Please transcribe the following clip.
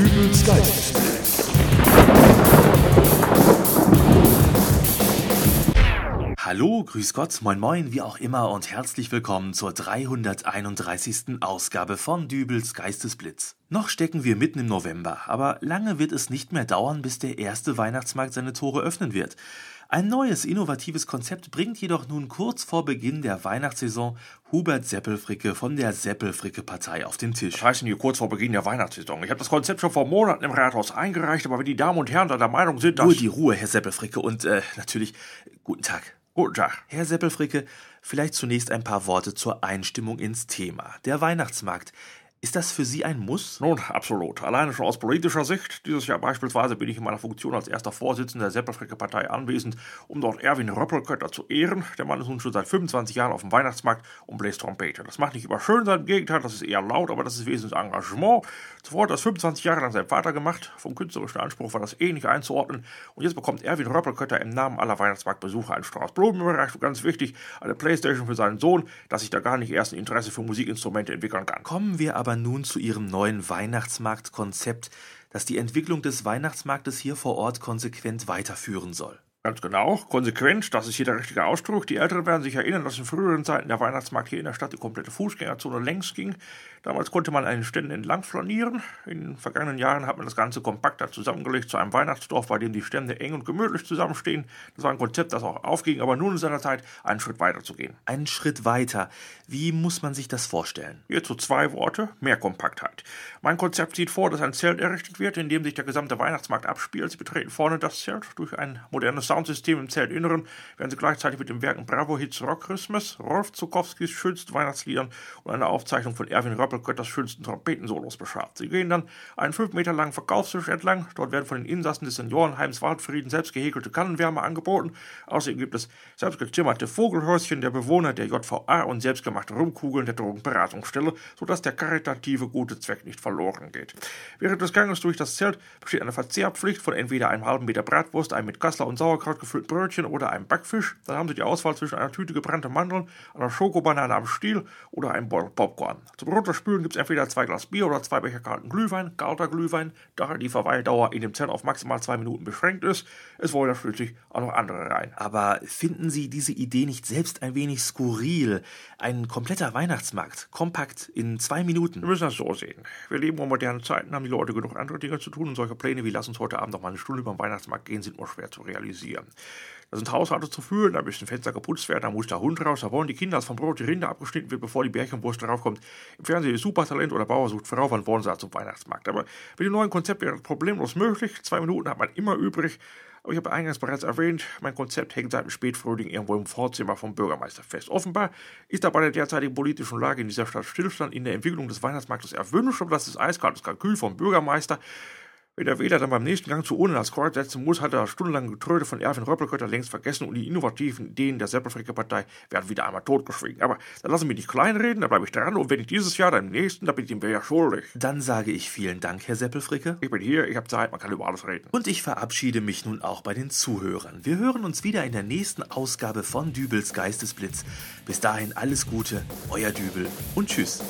Dübels Geistesblitz. Hallo, grüß Gott, moin moin, wie auch immer und herzlich willkommen zur 331. Ausgabe von Dübels Geistesblitz. Noch stecken wir mitten im November, aber lange wird es nicht mehr dauern, bis der erste Weihnachtsmarkt seine Tore öffnen wird. Ein neues, innovatives Konzept bringt jedoch nun kurz vor Beginn der Weihnachtssaison Hubert Seppelfricke von der Seppelfricke-Partei auf den Tisch. Was heißt denn hier kurz vor Beginn der Weihnachtssaison? Ich habe das Konzept schon vor Monaten im Rathaus eingereicht, aber wenn die Damen und Herren da der Meinung sind, dass... Ruhe die Ruhe, Herr Seppelfricke, und äh, natürlich guten Tag. Guten Tag. Herr Seppelfricke, vielleicht zunächst ein paar Worte zur Einstimmung ins Thema. Der Weihnachtsmarkt. Ist das für Sie ein Muss? Nun, absolut. Alleine schon aus politischer Sicht. Dieses Jahr beispielsweise bin ich in meiner Funktion als erster Vorsitzender der Seppelfricke-Partei anwesend, um dort Erwin Röppelkötter zu ehren. Der Mann ist nun schon seit 25 Jahren auf dem Weihnachtsmarkt und bläst Trompete. Das macht nicht immer schön sein, im Gegenteil, das ist eher laut, aber das ist wesentliches Engagement. Zuvor hat das 25 Jahre lang sein Vater gemacht. Vom künstlerischen Anspruch war das eh nicht einzuordnen. Und jetzt bekommt Erwin Röppelkötter im Namen aller Weihnachtsmarktbesucher einen Strauß Blumen überreicht. Ganz wichtig, eine Playstation für seinen Sohn, dass sich da gar nicht erst ein Interesse für Musikinstrumente entwickeln kann. Kommen wir aber nun zu Ihrem neuen Weihnachtsmarktkonzept, das die Entwicklung des Weihnachtsmarktes hier vor Ort konsequent weiterführen soll. Ganz genau, konsequent, das ist hier der richtige Ausdruck. Die Älteren werden sich erinnern, dass in früheren Zeiten der Weihnachtsmarkt hier in der Stadt die komplette Fußgängerzone längs ging. Damals konnte man an den Ständen entlang flanieren. In den vergangenen Jahren hat man das Ganze kompakter zusammengelegt zu einem Weihnachtsdorf, bei dem die Stände eng und gemütlich zusammenstehen. Das war ein Konzept, das auch aufging, aber nun ist an der Zeit, einen Schritt weiter zu gehen. Einen Schritt weiter. Wie muss man sich das vorstellen? Hierzu zwei Worte, mehr Kompaktheit. Mein Konzept sieht vor, dass ein Zelt errichtet wird, in dem sich der gesamte Weihnachtsmarkt abspielt. Sie betreten vorne das Zelt durch ein modernes Soundsystem im Zeltinneren, werden sie gleichzeitig mit den Werken Bravo Hits Rock Christmas, Rolf Zukowskis schönsten Weihnachtsliedern und einer Aufzeichnung von Erwin Röppelkötters schönsten Trompetensolos beschafft. Sie gehen dann einen fünf Meter langen Verkaufstisch entlang. Dort werden von den Insassen des Seniorenheims Waldfrieden selbst gehäkelte Kannenwärme angeboten. Außerdem gibt es selbstgezimmerte Vogelhäuschen der Bewohner der JVA und selbstgemachte Rumkugeln der Drogenberatungsstelle, sodass der karitative gute Zweck nicht verloren geht. Während des Ganges durch das Zelt besteht eine Verzehrpflicht von entweder einem halben Meter Bratwurst, einem mit Kassler und Sauerkraut gefüllten Brötchen oder einem Backfisch. Dann haben Sie die Auswahl zwischen einer Tüte gebrannte Mandeln, einer Schokobanane am Stiel oder einem Beutel Popcorn. Zum Runterspülen gibt es entweder zwei Glas Bier oder zwei Becher kalten Glühwein, kalter Glühwein, da die Verweildauer in dem Zelt auf maximal zwei Minuten beschränkt ist. Es wollen ja schließlich auch noch andere rein. Aber finden Sie diese Idee nicht selbst ein wenig skurril? Ein kompletter Weihnachtsmarkt, kompakt in zwei Minuten. Wir müssen das so sehen. Wir leben in modernen Zeiten, haben die Leute genug andere Dinge zu tun und solche Pläne wie lass uns heute Abend noch mal eine Stunde über den Weihnachtsmarkt gehen, sind nur schwer zu realisieren. Da sind Haushalte zu fühlen, da müssen Fenster geputzt werden, da muss der Hund raus, da wollen die Kinder, dass vom Brot die Rinde abgeschnitten wird, bevor die Bärchenwurst draufkommt. Im Fernsehen ist Supertalent oder Bauer sucht Frau, wann wollen sie da zum Weihnachtsmarkt. Aber mit dem neuen Konzept wäre das problemlos möglich. Zwei Minuten hat man immer übrig. Aber ich habe eingangs bereits erwähnt, mein Konzept hängt seit dem Spätfrühling irgendwo im Vorzimmer vom Bürgermeister fest. Offenbar ist aber der derzeitigen politischen Lage in dieser Stadt Stillstand in der Entwicklung des Weihnachtsmarktes erwünscht, aber das ist eiskaltes Kalkül vom Bürgermeister. Wenn der Wähler dann beim nächsten Gang zu Urnen als Kreuz setzen muss, hat er das stundenlange Getröte von Erwin Röppelkötter längst vergessen und die innovativen Ideen der Seppelfricke-Partei werden wieder einmal totgeschwiegen. Aber dann lassen wir nicht kleinreden, da bleibe ich dran und wenn ich dieses Jahr, dann im nächsten, dann bin ich dem Wähler schuldig. Dann sage ich vielen Dank, Herr Seppelfricke. Ich bin hier, ich habe Zeit, man kann über alles reden. Und ich verabschiede mich nun auch bei den Zuhörern. Wir hören uns wieder in der nächsten Ausgabe von Dübels Geistesblitz. Bis dahin alles Gute, euer Dübel und tschüss.